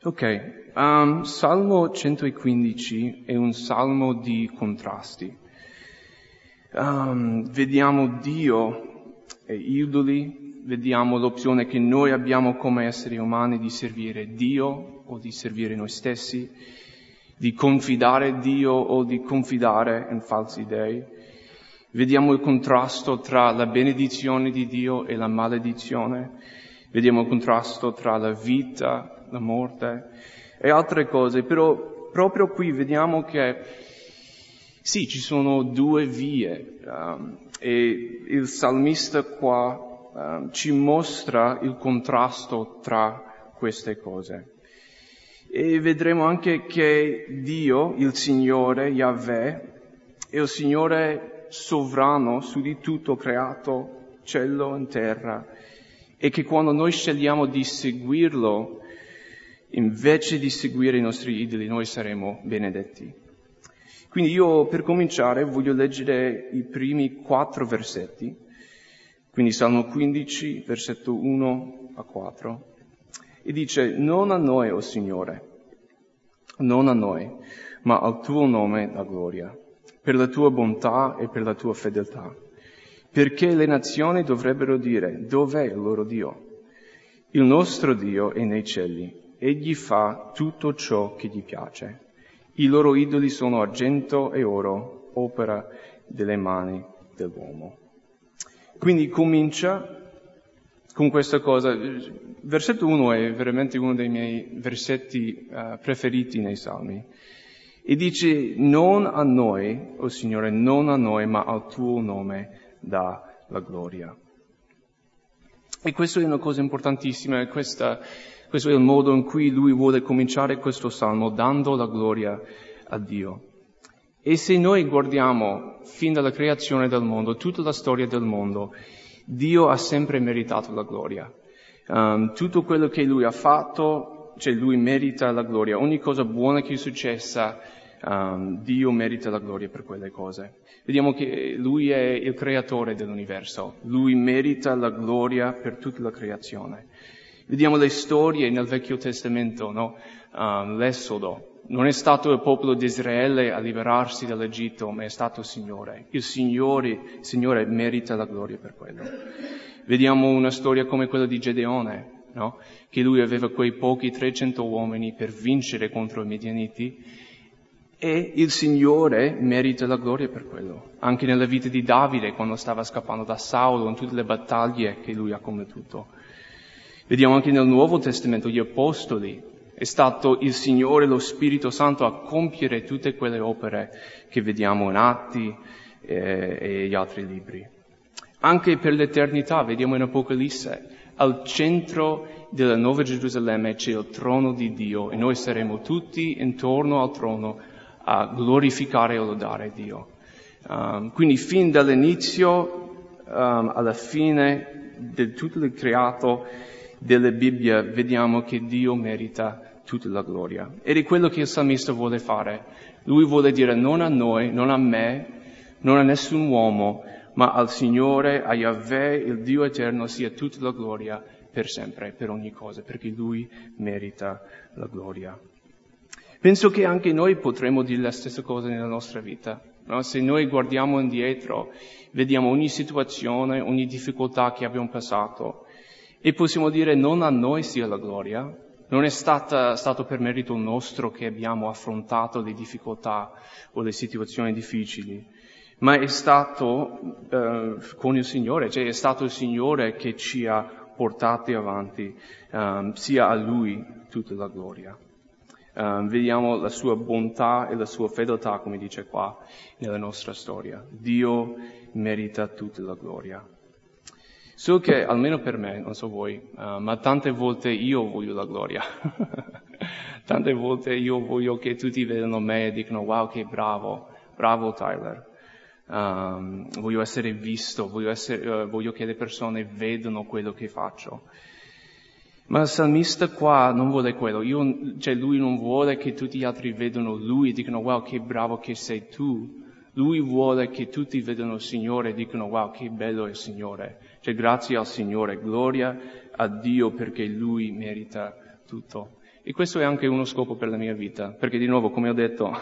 Ok, um, Salmo 115 è un salmo di contrasti. Um, vediamo Dio e idoli, vediamo l'opzione che noi abbiamo come esseri umani di servire Dio o di servire noi stessi, di confidare Dio o di confidare in falsi dei. Vediamo il contrasto tra la benedizione di Dio e la maledizione. Vediamo il contrasto tra la vita la morte e altre cose, però proprio qui vediamo che sì, ci sono due vie um, e il salmista qua um, ci mostra il contrasto tra queste cose. E vedremo anche che Dio, il Signore, Yahweh, è il Signore sovrano su di tutto creato, cielo e terra, e che quando noi scegliamo di seguirlo, invece di seguire i nostri idoli noi saremo benedetti. Quindi io per cominciare voglio leggere i primi quattro versetti, quindi Salmo 15, versetto 1 a 4, e dice, non a noi, o oh Signore, non a noi, ma al tuo nome la gloria, per la tua bontà e per la tua fedeltà, perché le nazioni dovrebbero dire, dov'è il loro Dio? Il nostro Dio è nei cieli egli fa tutto ciò che gli piace. I loro idoli sono argento e oro, opera delle mani dell'uomo. Quindi comincia con questa cosa. Versetto 1 è veramente uno dei miei versetti uh, preferiti nei Salmi. E dice, non a noi, o oh Signore, non a noi, ma al tuo nome dà la gloria. E questa è una cosa importantissima, questa questo è il modo in cui lui vuole cominciare questo salmo, dando la gloria a Dio. E se noi guardiamo fin dalla creazione del mondo, tutta la storia del mondo, Dio ha sempre meritato la gloria. Um, tutto quello che lui ha fatto, cioè lui merita la gloria. Ogni cosa buona che è successa, um, Dio merita la gloria per quelle cose. Vediamo che lui è il creatore dell'universo, lui merita la gloria per tutta la creazione. Vediamo le storie nel Vecchio Testamento, no? uh, l'Esodo. Non è stato il popolo di Israele a liberarsi dall'Egitto, ma è stato il Signore. Il Signore, il Signore merita la gloria per quello. Vediamo una storia come quella di Gedeone, no? Che lui aveva quei pochi 300 uomini per vincere contro i Medianiti e il Signore merita la gloria per quello. Anche nella vita di Davide, quando stava scappando da Saulo, in tutte le battaglie che lui ha combattuto. Vediamo anche nel Nuovo Testamento gli Apostoli. È stato il Signore, lo Spirito Santo a compiere tutte quelle opere che vediamo in Atti eh, e gli altri libri. Anche per l'eternità, vediamo in Apocalisse, al centro della Nuova Gerusalemme c'è il trono di Dio e noi saremo tutti intorno al trono a glorificare e lodare Dio. Um, quindi fin dall'inizio um, alla fine di tutto il creato della Bibbia vediamo che Dio merita tutta la gloria. Ed è quello che il salmista vuole fare. Lui vuole dire non a noi, non a me, non a nessun uomo, ma al Signore, a Yahweh, il Dio eterno, sia tutta la gloria per sempre, per ogni cosa, perché Lui merita la gloria. Penso che anche noi potremmo dire la stessa cosa nella nostra vita. No? Se noi guardiamo indietro, vediamo ogni situazione, ogni difficoltà che abbiamo passato, e possiamo dire non a noi sia la gloria, non è stata, stato per merito nostro che abbiamo affrontato le difficoltà o le situazioni difficili, ma è stato eh, con il Signore, cioè è stato il Signore che ci ha portati avanti, um, sia a Lui tutta la gloria. Um, vediamo la sua bontà e la sua fedeltà, come dice qua, nella nostra storia. Dio merita tutta la gloria. So che, almeno per me, non so voi, uh, ma tante volte io voglio la gloria. tante volte io voglio che tutti vedano me e dicano wow che bravo, bravo Tyler. Um, voglio essere visto, voglio, essere, uh, voglio che le persone vedano quello che faccio. Ma il salmista qua non vuole quello, io, cioè lui non vuole che tutti gli altri vedano lui e dicano wow che bravo che sei tu. Lui vuole che tutti vedano il Signore e dicano wow che bello è il Signore. Cioè grazie al Signore, gloria a Dio perché Lui merita tutto. E questo è anche uno scopo per la mia vita, perché di nuovo, come ho detto,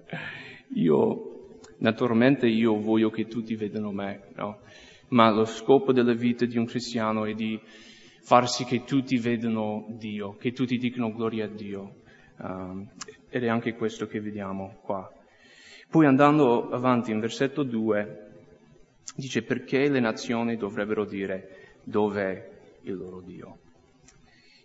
io, naturalmente io voglio che tutti vedano me, no? Ma lo scopo della vita di un cristiano è di far sì che tutti vedano Dio, che tutti dicano gloria a Dio. Um, ed è anche questo che vediamo qua. Poi andando avanti in versetto 2, dice perché le nazioni dovrebbero dire dov'è il loro Dio.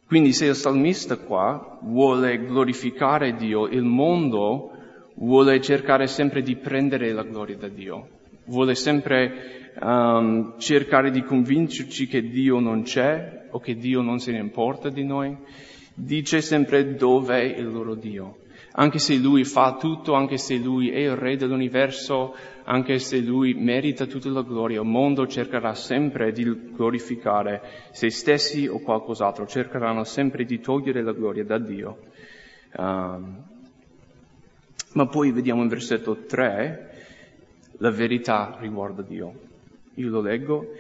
Quindi se il salmista qua vuole glorificare Dio, il mondo vuole cercare sempre di prendere la gloria da Dio, vuole sempre um, cercare di convincerci che Dio non c'è o che Dio non se ne importa di noi, dice sempre dov'è il loro Dio. Anche se Lui fa tutto, anche se Lui è il Re dell'universo, anche se Lui merita tutta la gloria, il mondo cercherà sempre di glorificare se stessi o qualcos'altro, cercheranno sempre di togliere la gloria da Dio. Um, ma poi vediamo in versetto 3 la verità riguardo Dio. Io lo leggo.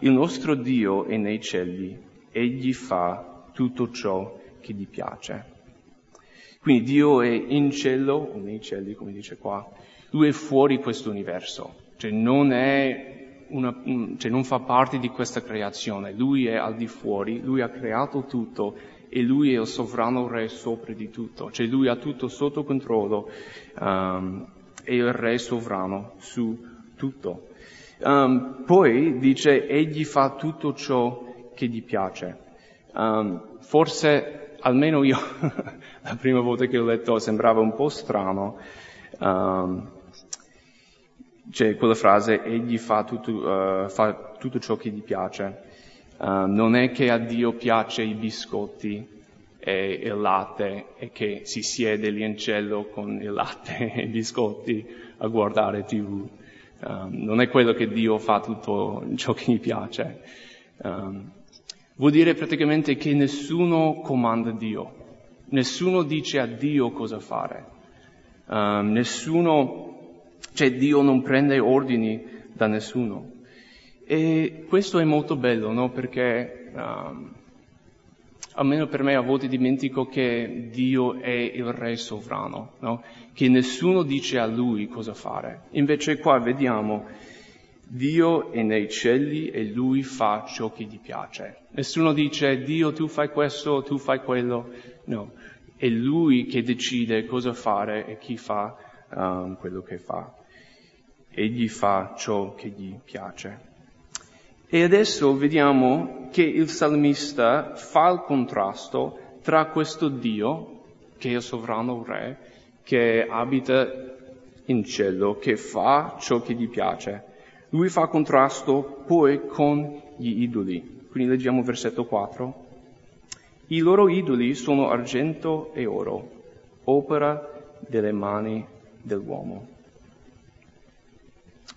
Il nostro Dio è nei cieli, egli fa tutto ciò che gli piace. Quindi Dio è in cielo, o nei cieli, come dice qua, lui è fuori questo universo, cioè non, una, cioè non fa parte di questa creazione, lui è al di fuori, lui ha creato tutto e lui è il sovrano re sopra di tutto, cioè lui ha tutto sotto controllo, um, è il re sovrano su tutto. Um, poi dice, egli fa tutto ciò che gli piace. Um, forse, almeno io, la prima volta che l'ho letto sembrava un po' strano, um, c'è quella frase, egli fa tutto, uh, fa tutto ciò che gli piace. Uh, non è che a Dio piace i biscotti e il latte e che si siede lì in cielo con il latte e i biscotti a guardare tv. Um, non è quello che Dio fa tutto ciò che gli piace. Um, vuol dire praticamente che nessuno comanda Dio, nessuno dice a Dio cosa fare, um, nessuno cioè Dio non prende ordini da nessuno. E questo è molto bello, no? Perché um, almeno per me a volte dimentico che Dio è il Re sovrano, no? Che nessuno dice a Lui cosa fare. Invece qua vediamo Dio è nei cieli e Lui fa ciò che gli piace. Nessuno dice Dio tu fai questo, tu fai quello. No, è Lui che decide cosa fare e chi fa um, quello che fa egli fa ciò che gli piace. E adesso vediamo che il salmista fa il contrasto tra questo Dio, che è il sovrano re, che abita in cielo, che fa ciò che gli piace. Lui fa contrasto poi con gli idoli. Quindi leggiamo versetto 4. I loro idoli sono argento e oro, opera delle mani dell'uomo.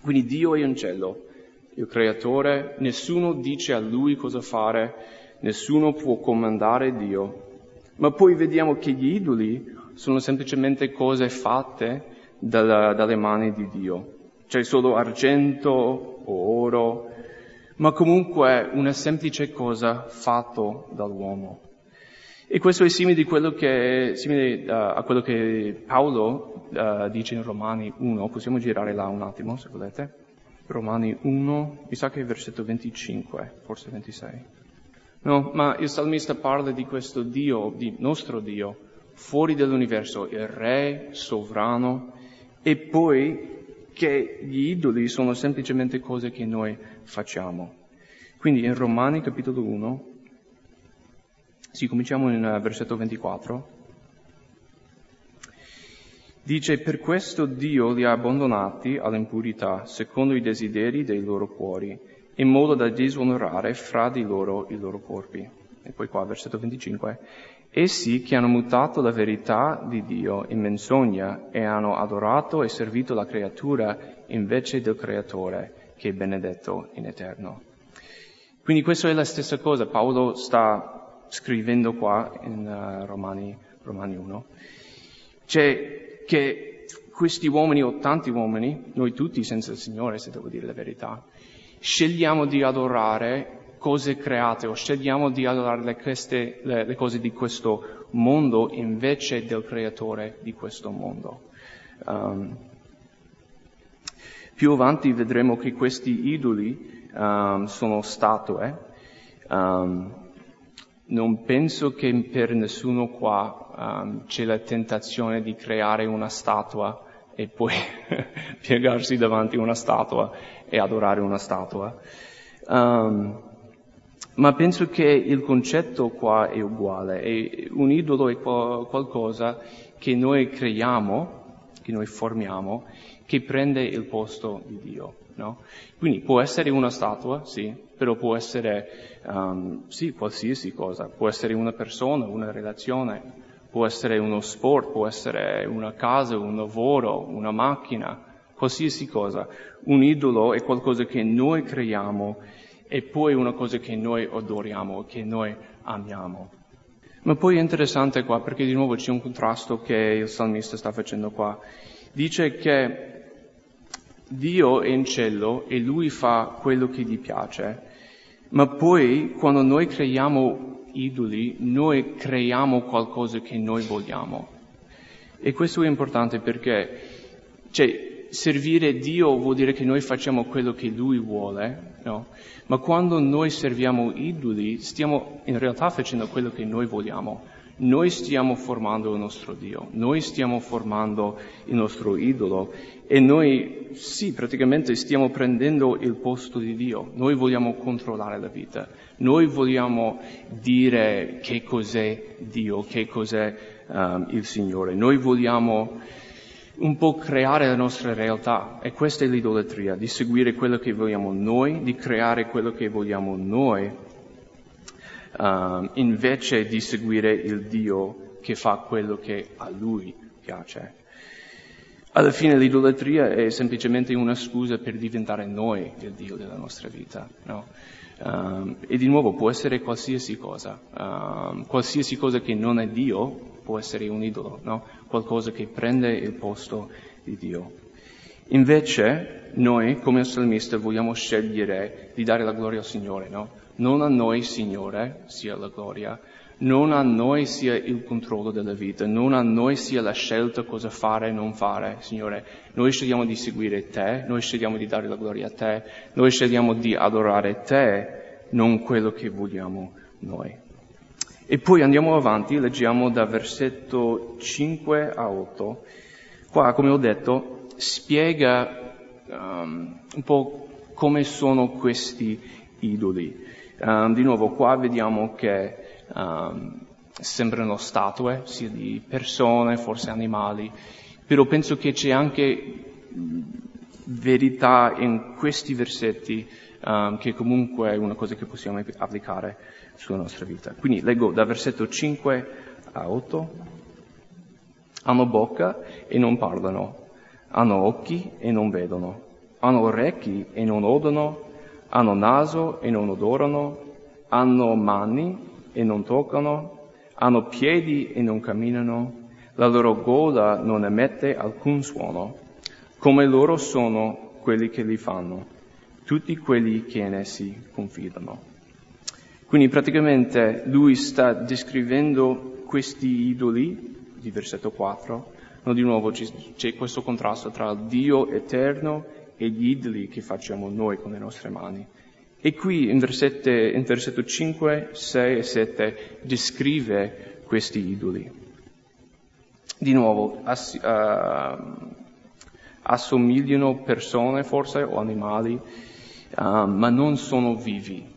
Quindi Dio è un cielo, il creatore, nessuno dice a lui cosa fare, nessuno può comandare Dio. Ma poi vediamo che gli idoli sono semplicemente cose fatte dalla, dalle mani di Dio. C'è solo argento o oro, ma comunque una semplice cosa fatto dall'uomo. E questo è simile, che, simile uh, a quello che Paolo uh, dice in Romani 1, possiamo girare là un attimo se volete. Romani 1, mi sa che è versetto 25, forse 26. No, ma il salmista parla di questo Dio, di nostro Dio, fuori dall'universo, il Re sovrano, e poi che gli idoli sono semplicemente cose che noi facciamo. Quindi in Romani capitolo 1, sì, cominciamo in uh, versetto 24. Dice, per questo Dio li ha abbandonati all'impurità, secondo i desideri dei loro cuori, in modo da disonorare fra di loro i loro corpi. E poi qua, versetto 25. Essi che hanno mutato la verità di Dio in menzogna e hanno adorato e servito la creatura invece del Creatore, che è benedetto in eterno. Quindi questa è la stessa cosa. Paolo sta scrivendo qua in uh, Romani, Romani 1, cioè che questi uomini o tanti uomini, noi tutti senza il Signore, se devo dire la verità, scegliamo di adorare cose create o scegliamo di adorare le, queste, le, le cose di questo mondo invece del creatore di questo mondo. Um, più avanti vedremo che questi idoli um, sono statue. Um, non penso che per nessuno qua c'è la tentazione di creare una statua e poi piegarsi davanti a una statua e adorare una statua. Um, ma penso che il concetto qua è uguale, e un idolo è qualcosa che noi creiamo, che noi formiamo, che prende il posto di Dio. No? Quindi può essere una statua, sì, però può essere, um, sì, qualsiasi cosa, può essere una persona, una relazione, può essere uno sport, può essere una casa, un lavoro, una macchina, qualsiasi cosa. Un idolo è qualcosa che noi creiamo e poi una cosa che noi adoriamo, che noi amiamo. Ma poi è interessante qua perché di nuovo c'è un contrasto che il salmista sta facendo qua. Dice che Dio è in cielo e lui fa quello che gli piace, ma poi quando noi creiamo idoli, noi creiamo qualcosa che noi vogliamo. E questo è importante perché, cioè, servire Dio vuol dire che noi facciamo quello che Lui vuole, no? Ma quando noi serviamo idoli, stiamo in realtà facendo quello che noi vogliamo. Noi stiamo formando il nostro Dio, noi stiamo formando il nostro idolo e noi, sì, praticamente stiamo prendendo il posto di Dio. Noi vogliamo controllare la vita, noi vogliamo dire che cos'è Dio, che cos'è um, il Signore, noi vogliamo un po' creare la nostra realtà e questa è l'idolatria, di seguire quello che vogliamo noi, di creare quello che vogliamo noi, um, invece di seguire il Dio che fa quello che a Lui piace. Alla fine l'idolatria è semplicemente una scusa per diventare noi il Dio della nostra vita. No? Um, e di nuovo può essere qualsiasi cosa, um, qualsiasi cosa che non è Dio può essere un idolo, no? qualcosa che prende il posto di Dio. Invece noi, come salmista, vogliamo scegliere di dare la gloria al Signore, no? Non a noi, Signore, sia la gloria, non a noi sia il controllo della vita, non a noi sia la scelta cosa fare e non fare, Signore. Noi scegliamo di seguire Te, noi scegliamo di dare la gloria a Te, noi scegliamo di adorare Te, non quello che vogliamo noi. E poi andiamo avanti, leggiamo da versetto 5 a 8. Qua, come ho detto, spiega um, un po' come sono questi idoli. Um, di nuovo, qua vediamo che um, sembrano statue, sia di persone, forse animali, però penso che c'è anche verità in questi versetti um, che comunque è una cosa che possiamo applicare sulla nostra vita. Quindi leggo da versetto 5 a 8. Hanno bocca e non parlano, hanno occhi e non vedono, hanno orecchi e non odono, hanno naso e non odorano, hanno mani e non toccano, hanno piedi e non camminano, la loro gola non emette alcun suono, come loro sono quelli che li fanno, tutti quelli che in essi confidano. Quindi praticamente lui sta descrivendo questi idoli, di versetto 4, no, di nuovo c'è questo contrasto tra il Dio eterno e gli idoli che facciamo noi con le nostre mani. E qui in, in versetto 5, 6 e 7 descrive questi idoli. Di nuovo, ass, uh, assomigliano persone forse o animali, uh, ma non sono vivi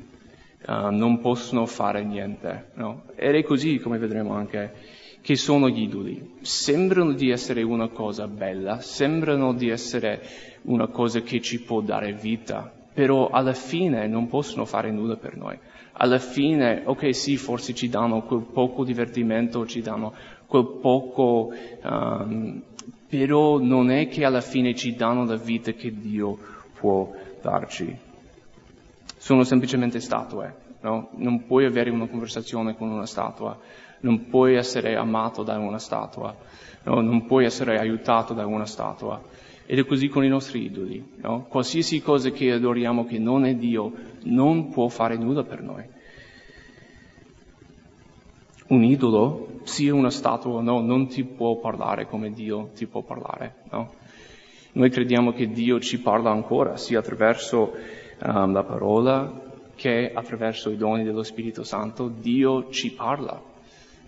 uh, non possono fare niente. No? Ed è così, come vedremo anche, che sono gli idoli. Sembrano di essere una cosa bella, sembrano di essere una cosa che ci può dare vita, però alla fine non possono fare nulla per noi. Alla fine, ok, sì, forse ci danno quel poco divertimento, ci danno quel poco, um, però non è che alla fine ci danno la vita che Dio può darci sono semplicemente statue. No? Non puoi avere una conversazione con una statua, non puoi essere amato da una statua, no? non puoi essere aiutato da una statua. Ed è così con i nostri idoli. No? Qualsiasi cosa che adoriamo che non è Dio non può fare nulla per noi. Un idolo, sia una statua o no, non ti può parlare come Dio ti può parlare. No? Noi crediamo che Dio ci parla ancora, sia attraverso um, la parola che attraverso i doni dello Spirito Santo. Dio ci parla.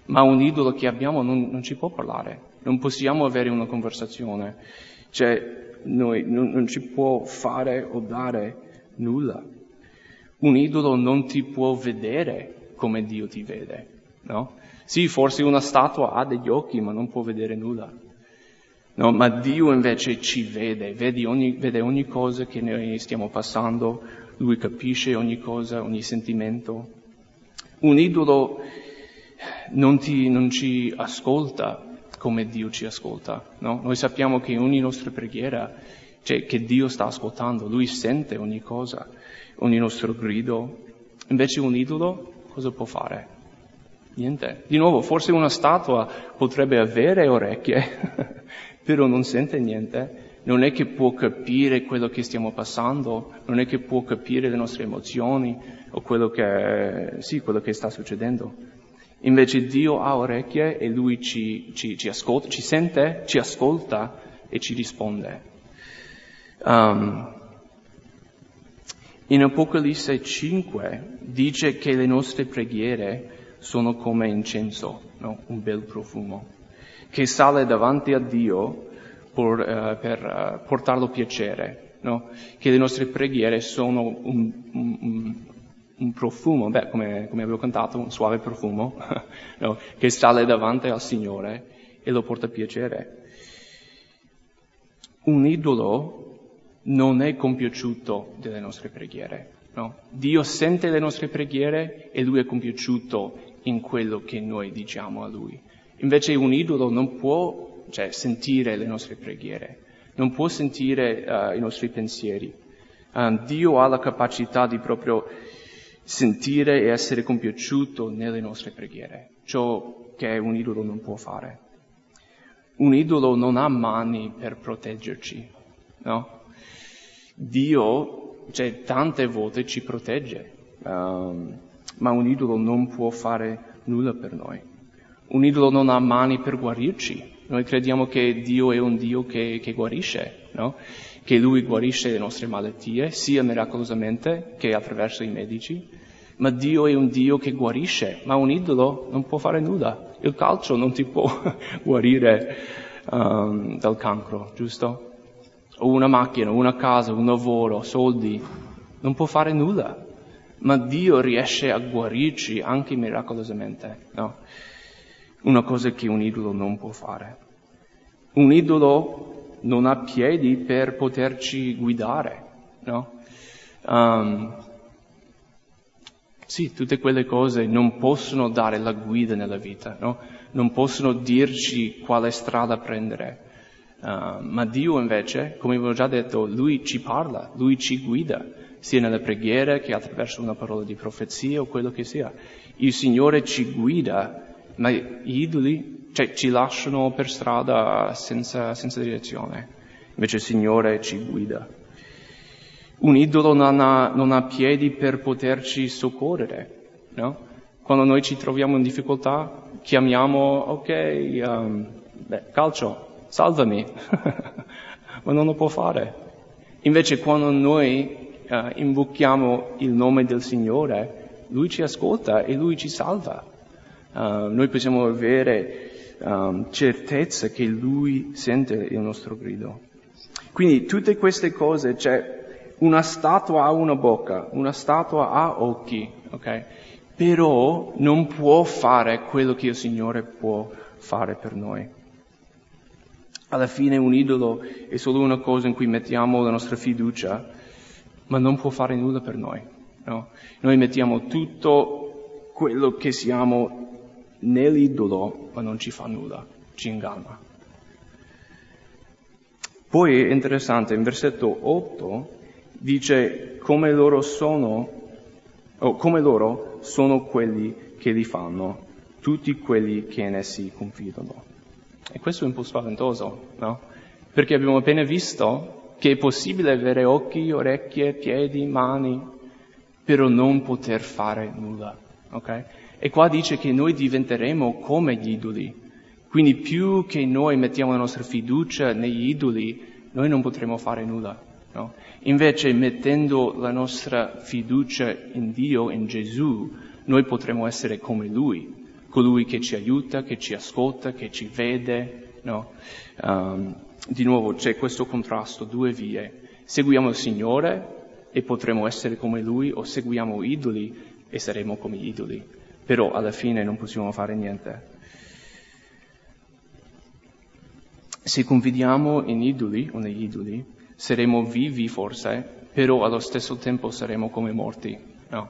Ma un idolo che abbiamo non, non ci può parlare. Non possiamo avere una conversazione. Cioè, noi, non, non ci può fare o dare nulla. Un idolo non ti può vedere come Dio ti vede, no? Sì, forse una statua ha degli occhi, ma non può vedere nulla. No, ma Dio invece ci vede, vede ogni, vede ogni cosa che noi stiamo passando, Lui capisce ogni cosa, ogni sentimento. Un idolo non, ti, non ci ascolta come Dio ci ascolta, no? Noi sappiamo che ogni nostra preghiera, cioè che Dio sta ascoltando, Lui sente ogni cosa, ogni nostro grido. Invece un idolo cosa può fare? Niente. Di nuovo, forse una statua potrebbe avere orecchie, però non sente niente. Non è che può capire quello che stiamo passando, non è che può capire le nostre emozioni o quello che, sì, quello che sta succedendo. Invece Dio ha orecchie e Lui ci, ci, ci ascolta, ci sente, ci ascolta e ci risponde. Um, in Apocalisse 5 dice che le nostre preghiere sono come incenso, no? un bel profumo, che sale davanti a Dio per, uh, per uh, portarlo piacere, no? che le nostre preghiere sono un, un, un un profumo, beh, come, come, avevo cantato, un suave profumo, no, che sale davanti al Signore e lo porta piacere. Un idolo non è compiaciuto delle nostre preghiere. No? Dio sente le nostre preghiere e Lui è compiaciuto in quello che noi diciamo a Lui. Invece un idolo non può cioè, sentire le nostre preghiere, non può sentire uh, i nostri pensieri. Uh, Dio ha la capacità di proprio sentire e essere compiaciuto nelle nostre preghiere, ciò che un idolo non può fare. Un idolo non ha mani per proteggerci, no? Dio, cioè, tante volte ci protegge, um, ma un idolo non può fare nulla per noi. Un idolo non ha mani per guarirci. Noi crediamo che Dio è un Dio che, che guarisce, no? Che Lui guarisce le nostre malattie, sia miracolosamente che attraverso i medici, ma Dio è un Dio che guarisce, ma un idolo non può fare nulla. Il calcio non ti può guarire um, dal cancro, giusto? O una macchina, una casa, un lavoro, soldi, non può fare nulla. Ma Dio riesce a guarirci anche miracolosamente, no? Una cosa che un idolo non può fare. Un idolo non ha piedi per poterci guidare, no? Um, sì, tutte quelle cose non possono dare la guida nella vita, no? non possono dirci quale strada prendere. Uh, ma Dio invece, come avevo già detto, Lui ci parla, Lui ci guida, sia nella preghiera che attraverso una parola di profezia o quello che sia. Il Signore ci guida, ma gli idoli cioè, ci lasciano per strada senza, senza direzione. Invece il Signore ci guida. Un idolo non ha, non ha piedi per poterci soccorrere, no? Quando noi ci troviamo in difficoltà, chiamiamo, ok, um, beh, calcio, salvami, ma non lo può fare. Invece quando noi uh, invochiamo il nome del Signore, Lui ci ascolta e Lui ci salva. Uh, noi possiamo avere um, certezza che Lui sente il nostro grido. Quindi tutte queste cose, cioè, una statua ha una bocca, una statua ha occhi, ok? Però non può fare quello che il Signore può fare per noi. Alla fine un idolo è solo una cosa in cui mettiamo la nostra fiducia, ma non può fare nulla per noi. No? Noi mettiamo tutto quello che siamo nell'idolo, ma non ci fa nulla, ci inganna. Poi è interessante, in versetto 8 dice come loro sono, o come loro sono quelli che li fanno, tutti quelli che in essi confidano. E questo è un po' spaventoso, no? Perché abbiamo appena visto che è possibile avere occhi, orecchie, piedi, mani, però non poter fare nulla. Okay? E qua dice che noi diventeremo come gli idoli. Quindi più che noi mettiamo la nostra fiducia negli idoli, noi non potremo fare nulla. No? Invece mettendo la nostra fiducia in Dio, in Gesù, noi potremo essere come Lui, colui che ci aiuta, che ci ascolta, che ci vede. No? Um, di nuovo c'è questo contrasto, due vie. Seguiamo il Signore e potremo essere come Lui o seguiamo idoli e saremo come gli idoli. Però alla fine non possiamo fare niente. Se confidiamo in idoli o negli idoli, saremo vivi forse, però allo stesso tempo saremo come morti, no?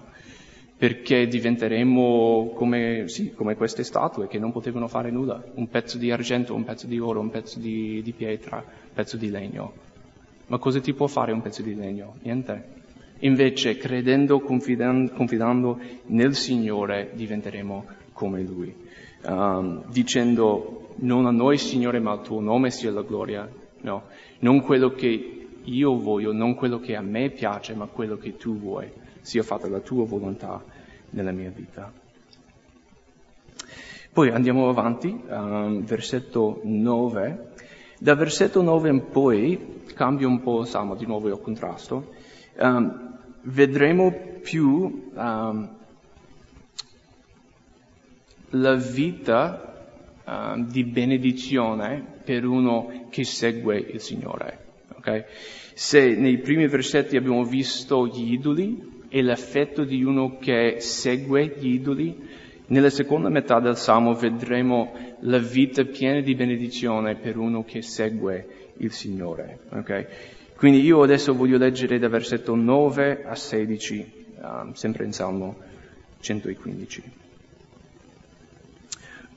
Perché diventeremo come, sì, come queste statue che non potevano fare nulla, un pezzo di argento, un pezzo di oro, un pezzo di, di pietra, un pezzo di legno. Ma cosa ti può fare un pezzo di legno? Niente. Invece, credendo, confidando, nel Signore, diventeremo come Lui, um, dicendo non a noi, Signore, ma al tuo nome sia la gloria. No, non quello che io voglio, non quello che a me piace, ma quello che tu vuoi, sia fatta la tua volontà nella mia vita. Poi andiamo avanti, um, versetto 9. Da versetto 9 in poi cambia un po' il salmo, di nuovo il contrasto. Um, vedremo più um, la vita uh, di benedizione per uno che segue il Signore. Okay? Se nei primi versetti abbiamo visto gli idoli e l'effetto di uno che segue gli idoli, nella seconda metà del Salmo vedremo la vita piena di benedizione per uno che segue il Signore. Okay? Quindi io adesso voglio leggere da versetto 9 a 16, um, sempre in Salmo 115.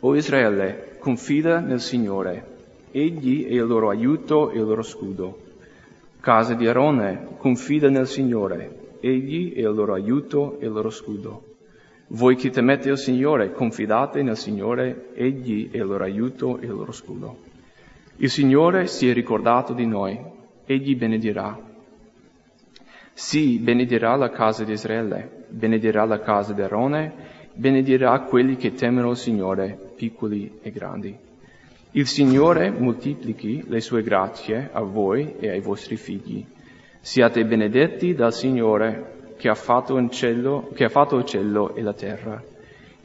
O Israele, confida nel Signore, egli è il loro aiuto e il loro scudo. Casa di Arone, confida nel Signore, egli è il loro aiuto e il loro scudo. Voi che temete il Signore, confidate nel Signore, egli è il loro aiuto e il loro scudo. Il Signore si è ricordato di noi, egli benedirà. Sì, benedirà la casa di Israele, benedirà la casa di Arone, benedirà quelli che temono il Signore, piccoli e grandi. Il Signore moltiplichi le sue grazie a voi e ai vostri figli. Siate benedetti dal Signore che ha fatto cielo, che ha fatto il cielo e la terra.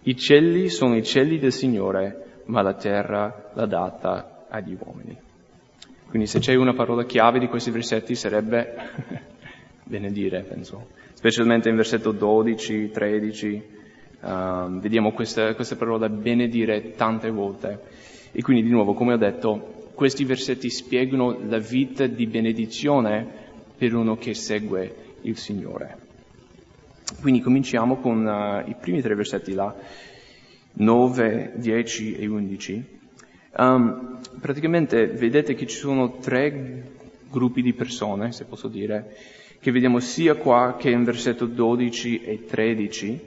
I cieli sono i cieli del Signore, ma la terra l'ha data agli uomini. Quindi se c'è una parola chiave di questi versetti sarebbe benedire, penso. Specialmente in versetto 12, 13, um, vediamo questa, questa parola benedire tante volte. E quindi di nuovo, come ho detto, questi versetti spiegano la vita di benedizione per uno che segue il Signore. Quindi cominciamo con uh, i primi tre versetti là, 9, 10 e 11. Um, praticamente vedete che ci sono tre gruppi di persone, se posso dire, che vediamo sia qua che in versetto 12 e 13,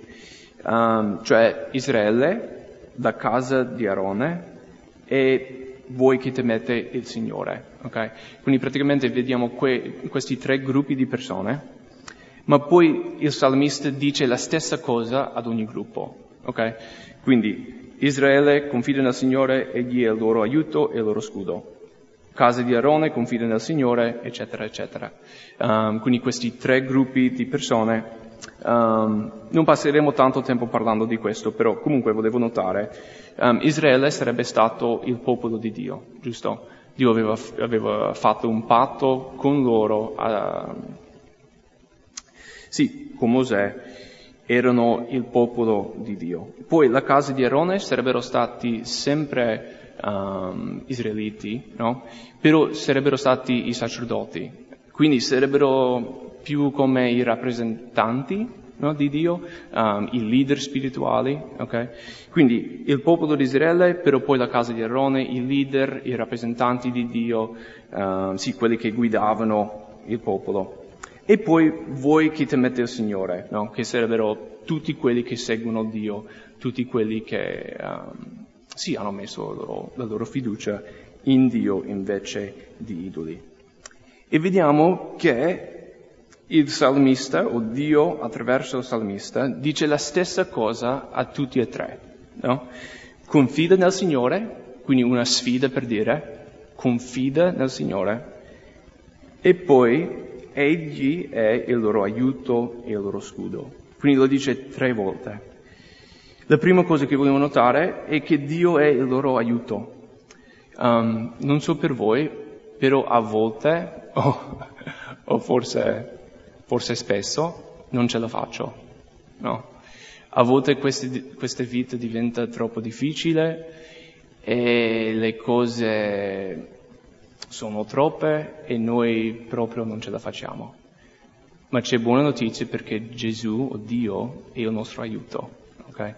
um, cioè Israele, la casa di Arone e voi che temete il Signore. Okay? Quindi praticamente vediamo que- questi tre gruppi di persone, ma poi il salmista dice la stessa cosa ad ogni gruppo. Okay? Quindi Israele confida nel Signore, egli è il loro aiuto e il loro scudo. Casa di Arone confida nel Signore, eccetera, eccetera. Um, quindi questi tre gruppi di persone, um, non passeremo tanto tempo parlando di questo, però comunque volevo notare, um, Israele sarebbe stato il popolo di Dio, giusto? Dio aveva, aveva fatto un patto con loro, uh, sì, con Mosè, erano il popolo di Dio. Poi la casa di Arone sarebbero stati sempre um, israeliti, no? Però sarebbero stati i sacerdoti, quindi sarebbero più come i rappresentanti no, di Dio, um, i leader spirituali, ok? Quindi il popolo di Israele, però poi la casa di Arone, i leader, i rappresentanti di Dio, um, sì, quelli che guidavano il popolo. E poi voi che temete il Signore, no? che sarebbero tutti quelli che seguono Dio, tutti quelli che um, sì, hanno messo la loro, la loro fiducia in Dio invece di idoli. E vediamo che il salmista, o Dio attraverso il salmista, dice la stessa cosa a tutti e tre. No? Confida nel Signore, quindi una sfida per dire, confida nel Signore, e poi Egli è il loro aiuto e il loro scudo. Quindi lo dice tre volte. La prima cosa che vogliamo notare è che Dio è il loro aiuto. Um, non so per voi, però a volte, oh, o forse, forse spesso, non ce la faccio. No. A volte queste, questa vita diventa troppo difficile e le cose sono troppe e noi proprio non ce la facciamo. Ma c'è buona notizia perché Gesù o Dio è il nostro aiuto. Okay?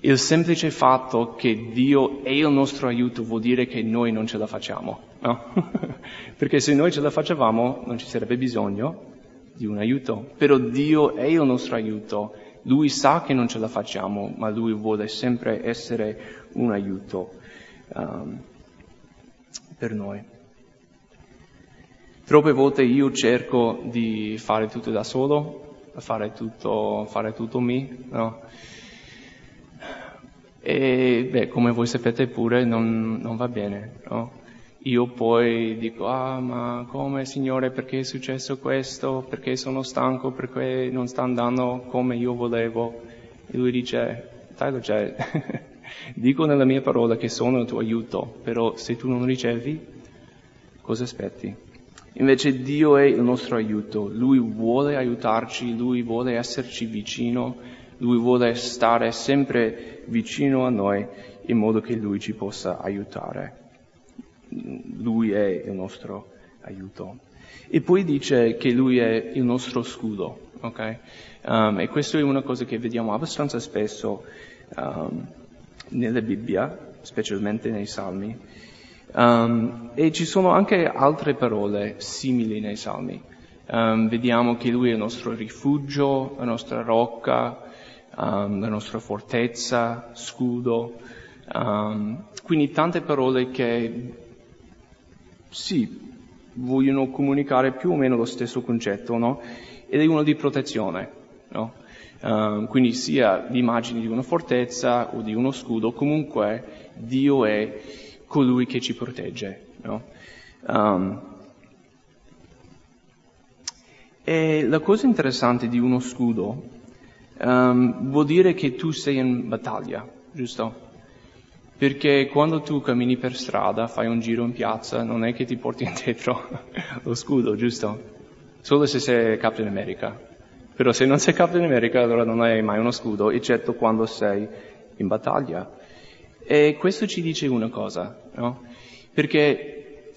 Il semplice fatto che Dio è il nostro aiuto vuol dire che noi non ce la facciamo. No? perché se noi ce la facevamo non ci sarebbe bisogno di un aiuto. Però Dio è il nostro aiuto. Lui sa che non ce la facciamo, ma Lui vuole sempre essere un aiuto. Um, per noi. Troppe volte io cerco di fare tutto da solo, fare tutto, fare tutto me, no? E beh, come voi sapete pure non, non va bene, no? Io poi dico, ah ma come Signore perché è successo questo? Perché sono stanco? Perché non sta andando come io volevo? E lui dice, Tyler, cioè, Dico nella mia parola che sono il tuo aiuto, però se tu non ricevi, cosa aspetti? Invece Dio è il nostro aiuto, Lui vuole aiutarci, Lui vuole esserci vicino, Lui vuole stare sempre vicino a noi in modo che Lui ci possa aiutare. Lui è il nostro aiuto. E poi dice che Lui è il nostro scudo, ok? Um, e questo è una cosa che vediamo abbastanza spesso. Um, nella Bibbia, specialmente nei Salmi. Um, e ci sono anche altre parole simili nei Salmi. Um, vediamo che Lui è il nostro rifugio, la nostra rocca, um, la nostra fortezza, scudo. quindi tante parole che sì, vogliono comunicare più o meno lo stesso concetto, no? Ed è uno di protezione, no? Um, quindi sia l'immagine di una fortezza o di uno scudo, comunque Dio è colui che ci protegge. No? Um, e la cosa interessante di uno scudo um, vuol dire che tu sei in battaglia, giusto? Perché quando tu cammini per strada, fai un giro in piazza, non è che ti porti indietro lo scudo, giusto? Solo se sei Captain America. Però se non sei Captain America allora non hai mai uno scudo, eccetto quando sei in battaglia. E questo ci dice una cosa, no? Perché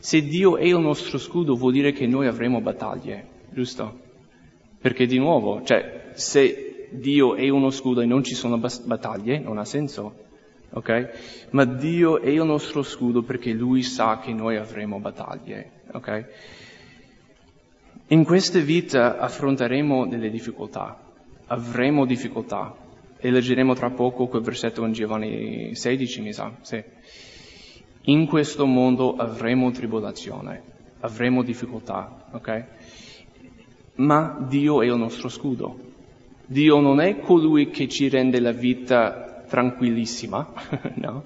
se Dio è il nostro scudo vuol dire che noi avremo battaglie, giusto? Perché di nuovo, cioè, se Dio è uno scudo e non ci sono battaglie, non ha senso, ok? Ma Dio è il nostro scudo perché Lui sa che noi avremo battaglie, ok? In questa vita affronteremo delle difficoltà, avremo difficoltà e leggeremo tra poco quel versetto in Giovanni 16, mi sa. Sì. In questo mondo avremo tribolazione, avremo difficoltà, ok? Ma Dio è il nostro scudo. Dio non è colui che ci rende la vita tranquillissima, no?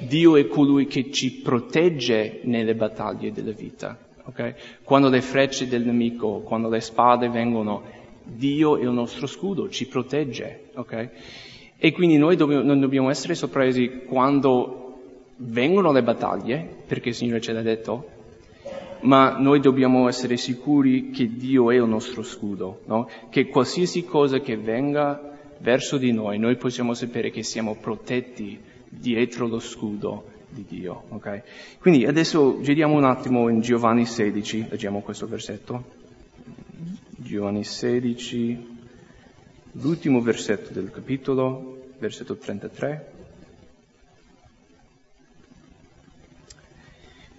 Dio è colui che ci protegge nelle battaglie della vita. Okay? Quando le frecce del nemico, quando le spade vengono, Dio è il nostro scudo, ci protegge. Okay? E quindi noi dobbiamo, non dobbiamo essere sorpresi quando vengono le battaglie, perché il Signore ce l'ha detto, ma noi dobbiamo essere sicuri che Dio è il nostro scudo, no? che qualsiasi cosa che venga verso di noi, noi possiamo sapere che siamo protetti dietro lo scudo di Dio. Okay? Quindi adesso giriamo un attimo in Giovanni 16, leggiamo questo versetto. Giovanni 16, l'ultimo versetto del capitolo, versetto 33.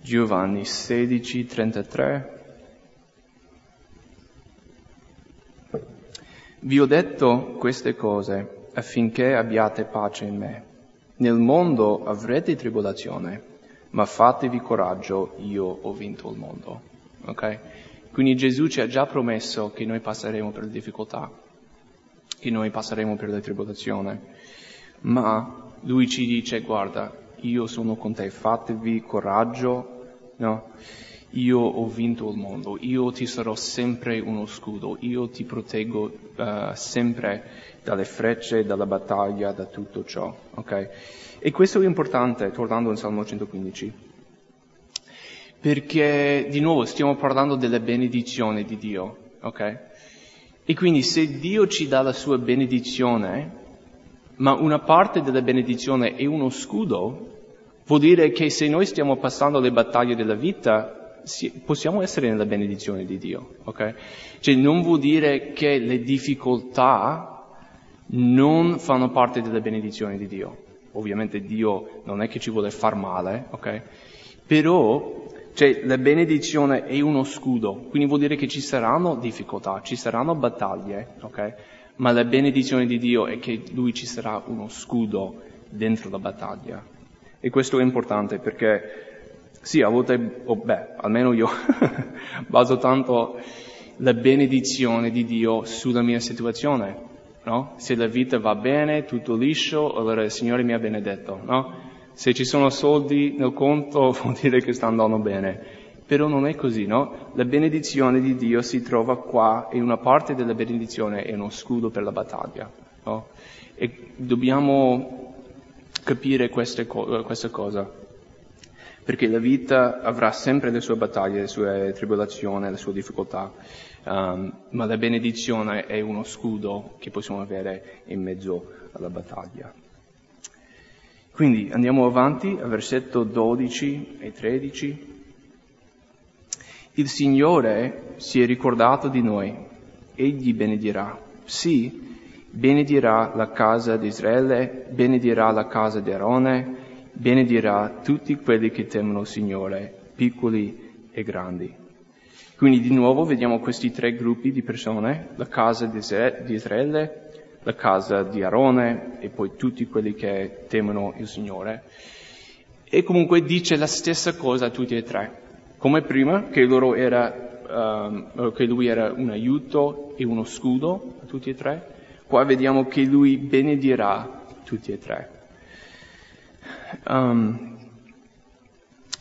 Giovanni 16, 33. Vi ho detto queste cose affinché abbiate pace in me. Nel mondo avrete tribolazione, ma fatevi coraggio, io ho vinto il mondo. Ok? Quindi Gesù ci ha già promesso che noi passeremo per le difficoltà, che noi passeremo per la tribolazione, ma lui ci dice guarda, io sono con te, fatevi coraggio, no? Io ho vinto il mondo, io ti sarò sempre uno scudo, io ti proteggo uh, sempre dalle frecce, dalla battaglia, da tutto ciò, ok? E questo è importante, tornando al Salmo 115, perché di nuovo stiamo parlando delle benedizioni di Dio, ok? E quindi se Dio ci dà la sua benedizione, ma una parte della benedizione è uno scudo, vuol dire che se noi stiamo passando le battaglie della vita, possiamo essere nella benedizione di Dio, ok? Cioè non vuol dire che le difficoltà non fanno parte della benedizione di Dio. Ovviamente Dio non è che ci vuole far male, ok? Però, cioè, la benedizione è uno scudo, quindi vuol dire che ci saranno difficoltà, ci saranno battaglie, ok? ma la benedizione di Dio è che Lui ci sarà uno scudo dentro la battaglia. E questo è importante perché, sì, volte, oh, beh, almeno io baso tanto la benedizione di Dio sulla mia situazione, no? Se la vita va bene, tutto liscio, allora il Signore mi ha benedetto, no? Se ci sono soldi nel conto vuol dire che sta andando bene. Però non è così, no? La benedizione di Dio si trova qua e una parte della benedizione è uno scudo per la battaglia, no? E dobbiamo capire queste, questa cosa. Perché la vita avrà sempre le sue battaglie, le sue tribolazioni, le sue difficoltà, um, ma la benedizione è uno scudo che possiamo avere in mezzo alla battaglia. Quindi andiamo avanti al versetto 12 e 13. Il Signore si è ricordato di noi, egli benedirà. Sì, benedirà la casa di Israele, benedirà la casa di Aarone, benedirà tutti quelli che temono il Signore, piccoli e grandi. Quindi di nuovo vediamo questi tre gruppi di persone, la casa di Israele, la casa di Aarone e poi tutti quelli che temono il Signore. E comunque dice la stessa cosa a tutti e tre come prima, che, era, um, che lui era un aiuto e uno scudo a tutti e tre, qua vediamo che lui benedirà tutti e tre. Um,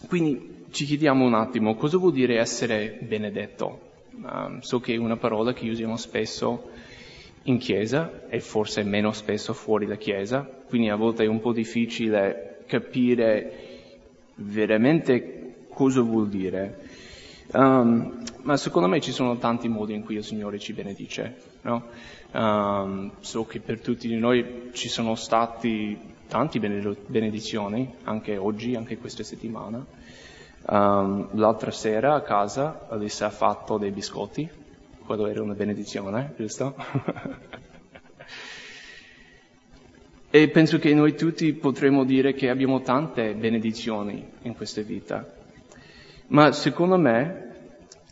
quindi ci chiediamo un attimo cosa vuol dire essere benedetto. Um, so che è una parola che usiamo spesso in chiesa e forse meno spesso fuori da chiesa, quindi a volte è un po' difficile capire veramente cosa vuol dire. Um, ma secondo me ci sono tanti modi in cui il Signore ci benedice. No? Um, so che per tutti di noi ci sono stati tanti benedizioni, anche oggi, anche questa settimana. Um, l'altra sera a casa Alissa ha fatto dei biscotti, quello era una benedizione, giusto? e penso che noi tutti potremmo dire che abbiamo tante benedizioni in questa vita. Ma secondo me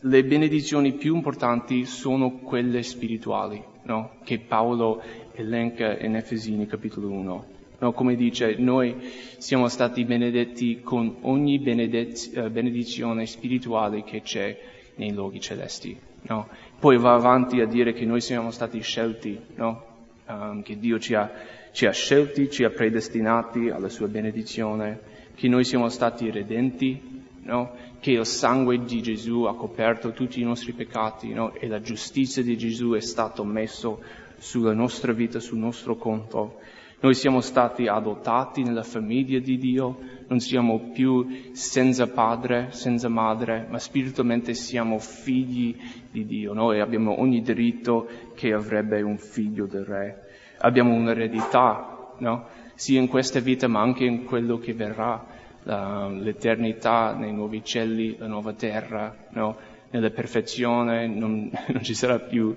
le benedizioni più importanti sono quelle spirituali, no? che Paolo elenca in Efesini capitolo 1. No? Come dice, noi siamo stati benedetti con ogni benedez- eh, benedizione spirituale che c'è nei luoghi celesti. No? Poi va avanti a dire che noi siamo stati scelti, um, che Dio ci ha, ci ha scelti, ci ha predestinati alla sua benedizione, che noi siamo stati redenti, no? che il sangue di Gesù ha coperto tutti i nostri peccati no? e la giustizia di Gesù è stata messo sulla nostra vita, sul nostro conto. Noi siamo stati adottati nella famiglia di Dio, non siamo più senza padre, senza madre, ma spiritualmente siamo figli di Dio. Noi abbiamo ogni diritto che avrebbe un figlio del Re. Abbiamo un'eredità, no? sia in questa vita ma anche in quello che verrà l'eternità nei nuovi cieli, la nuova terra, no? nella perfezione, non, non, ci sarà più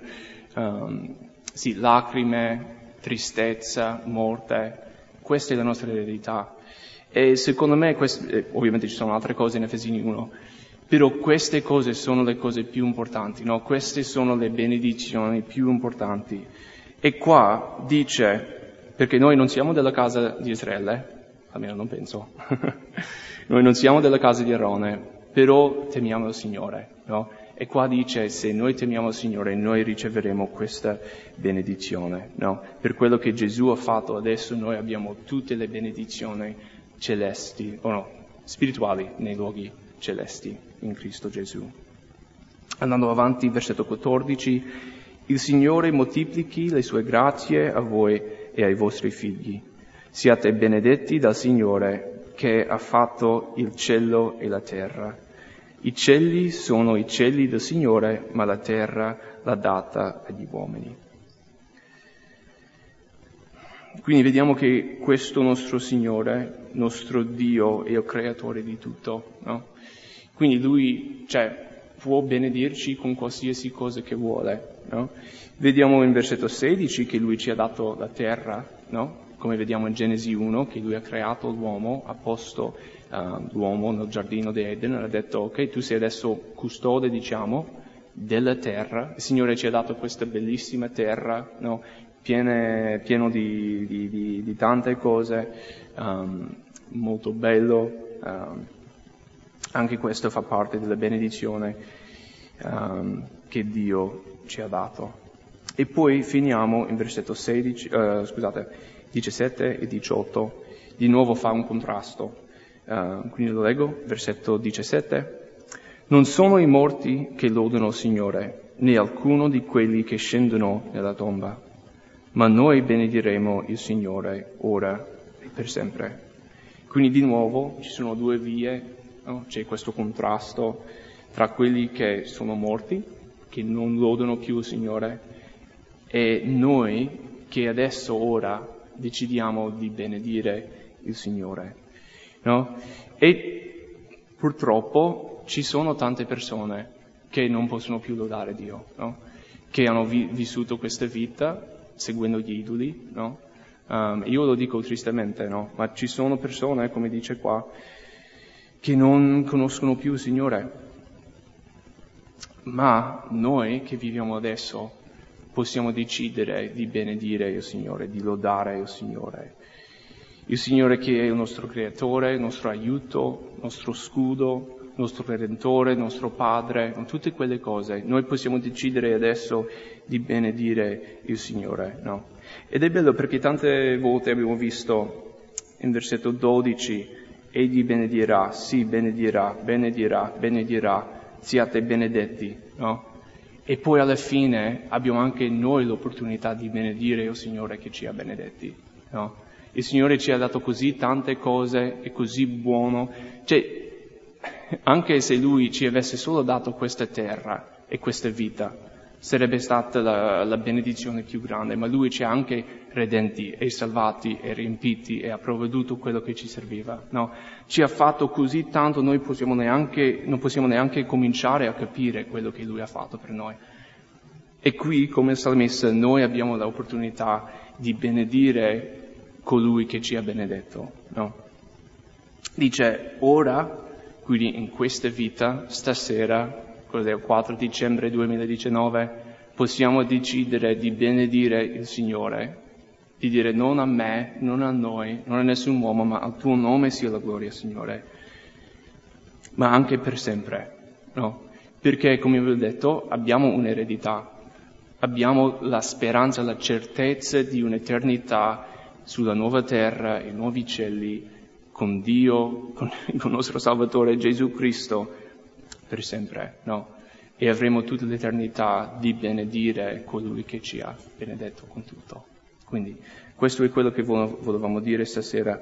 um, sì, lacrime, tristezza, morte. Questa è la nostra eredità. E secondo me, queste, eh, ovviamente ci sono altre cose in Efesini 1, però queste cose sono le cose più importanti, no? Queste sono le benedizioni più importanti. E qua dice, perché noi non siamo della casa di Israele, almeno non penso. noi non siamo della casa di Arone, però temiamo il Signore, no? E qua dice, se noi temiamo il Signore, noi riceveremo questa benedizione, no? Per quello che Gesù ha fatto adesso noi abbiamo tutte le benedizioni celesti, o no, spirituali nei luoghi celesti in Cristo Gesù. Andando avanti, versetto 14, il Signore moltiplichi le sue grazie a voi e ai vostri figli. Siate benedetti dal Signore che ha fatto il cielo e la terra. I cieli sono i cieli del Signore, ma la terra l'ha data agli uomini. Quindi vediamo che questo nostro Signore, nostro Dio, è il creatore di tutto, no? Quindi Lui, cioè, può benedirci con qualsiasi cosa che vuole, no? Vediamo in versetto 16 che Lui ci ha dato la terra, no? Come vediamo in Genesi 1, che Lui ha creato l'uomo, ha posto uh, l'uomo nel giardino di Eden, ha detto ok, tu sei adesso custode, diciamo, della terra, il Signore ci ha dato questa bellissima terra, no? Piene, pieno di, di, di, di, tante cose, um, molto bello, um, anche questo fa parte della benedizione um, che Dio ci ha dato. E poi finiamo in versetto 16, uh, scusate, 17 e 18, di nuovo fa un contrasto. Uh, quindi lo leggo, versetto 17. Non sono i morti che lodano il Signore, né alcuno di quelli che scendono nella tomba, ma noi benediremo il Signore ora e per sempre. Quindi di nuovo ci sono due vie, no? c'è questo contrasto tra quelli che sono morti, che non lodano più il Signore, e noi che adesso, ora, decidiamo di benedire il Signore. No? E purtroppo ci sono tante persone che non possono più lodare Dio, no? che hanno vi- vissuto questa vita seguendo gli idoli. No? Um, io lo dico tristemente, ma ci sono persone, come dice qua, che non conoscono più il Signore. Ma noi che viviamo adesso possiamo decidere di benedire il Signore, di lodare il Signore il Signore che è il nostro creatore, il nostro aiuto, il nostro scudo, il nostro redentore, il nostro padre, tutte quelle cose. Noi possiamo decidere adesso di benedire il Signore, no? Ed è bello perché tante volte abbiamo visto in versetto 12, egli benedirà, sì, benedirà, benedirà, benedirà, siate benedetti, no? E poi alla fine abbiamo anche noi l'opportunità di benedire il Signore che ci ha benedetti, no? Il Signore ci ha dato così tante cose, è così buono. Cioè, anche se Lui ci avesse solo dato questa terra e questa vita, sarebbe stata la, la benedizione più grande, ma Lui ci ha anche redenti e salvati e riempiti e ha provveduto quello che ci serviva. No? Ci ha fatto così tanto, noi possiamo neanche, non possiamo neanche cominciare a capire quello che Lui ha fatto per noi. E qui, come salmista, noi abbiamo l'opportunità di benedire colui che ci ha benedetto. No? Dice ora, quindi in questa vita, stasera, cos'è il 4 dicembre 2019, possiamo decidere di benedire il Signore, di dire non a me, non a noi, non a nessun uomo, ma al tuo nome sia la gloria, Signore, ma anche per sempre, no? Perché, come vi ho detto, abbiamo un'eredità, abbiamo la speranza, la certezza di un'eternità sulla nuova terra e nuovi cieli con Dio, con il nostro Salvatore Gesù Cristo per sempre, no? E avremo tutta l'eternità di benedire colui che ci ha benedetto con tutto. Quindi questo è quello che volevamo dire stasera.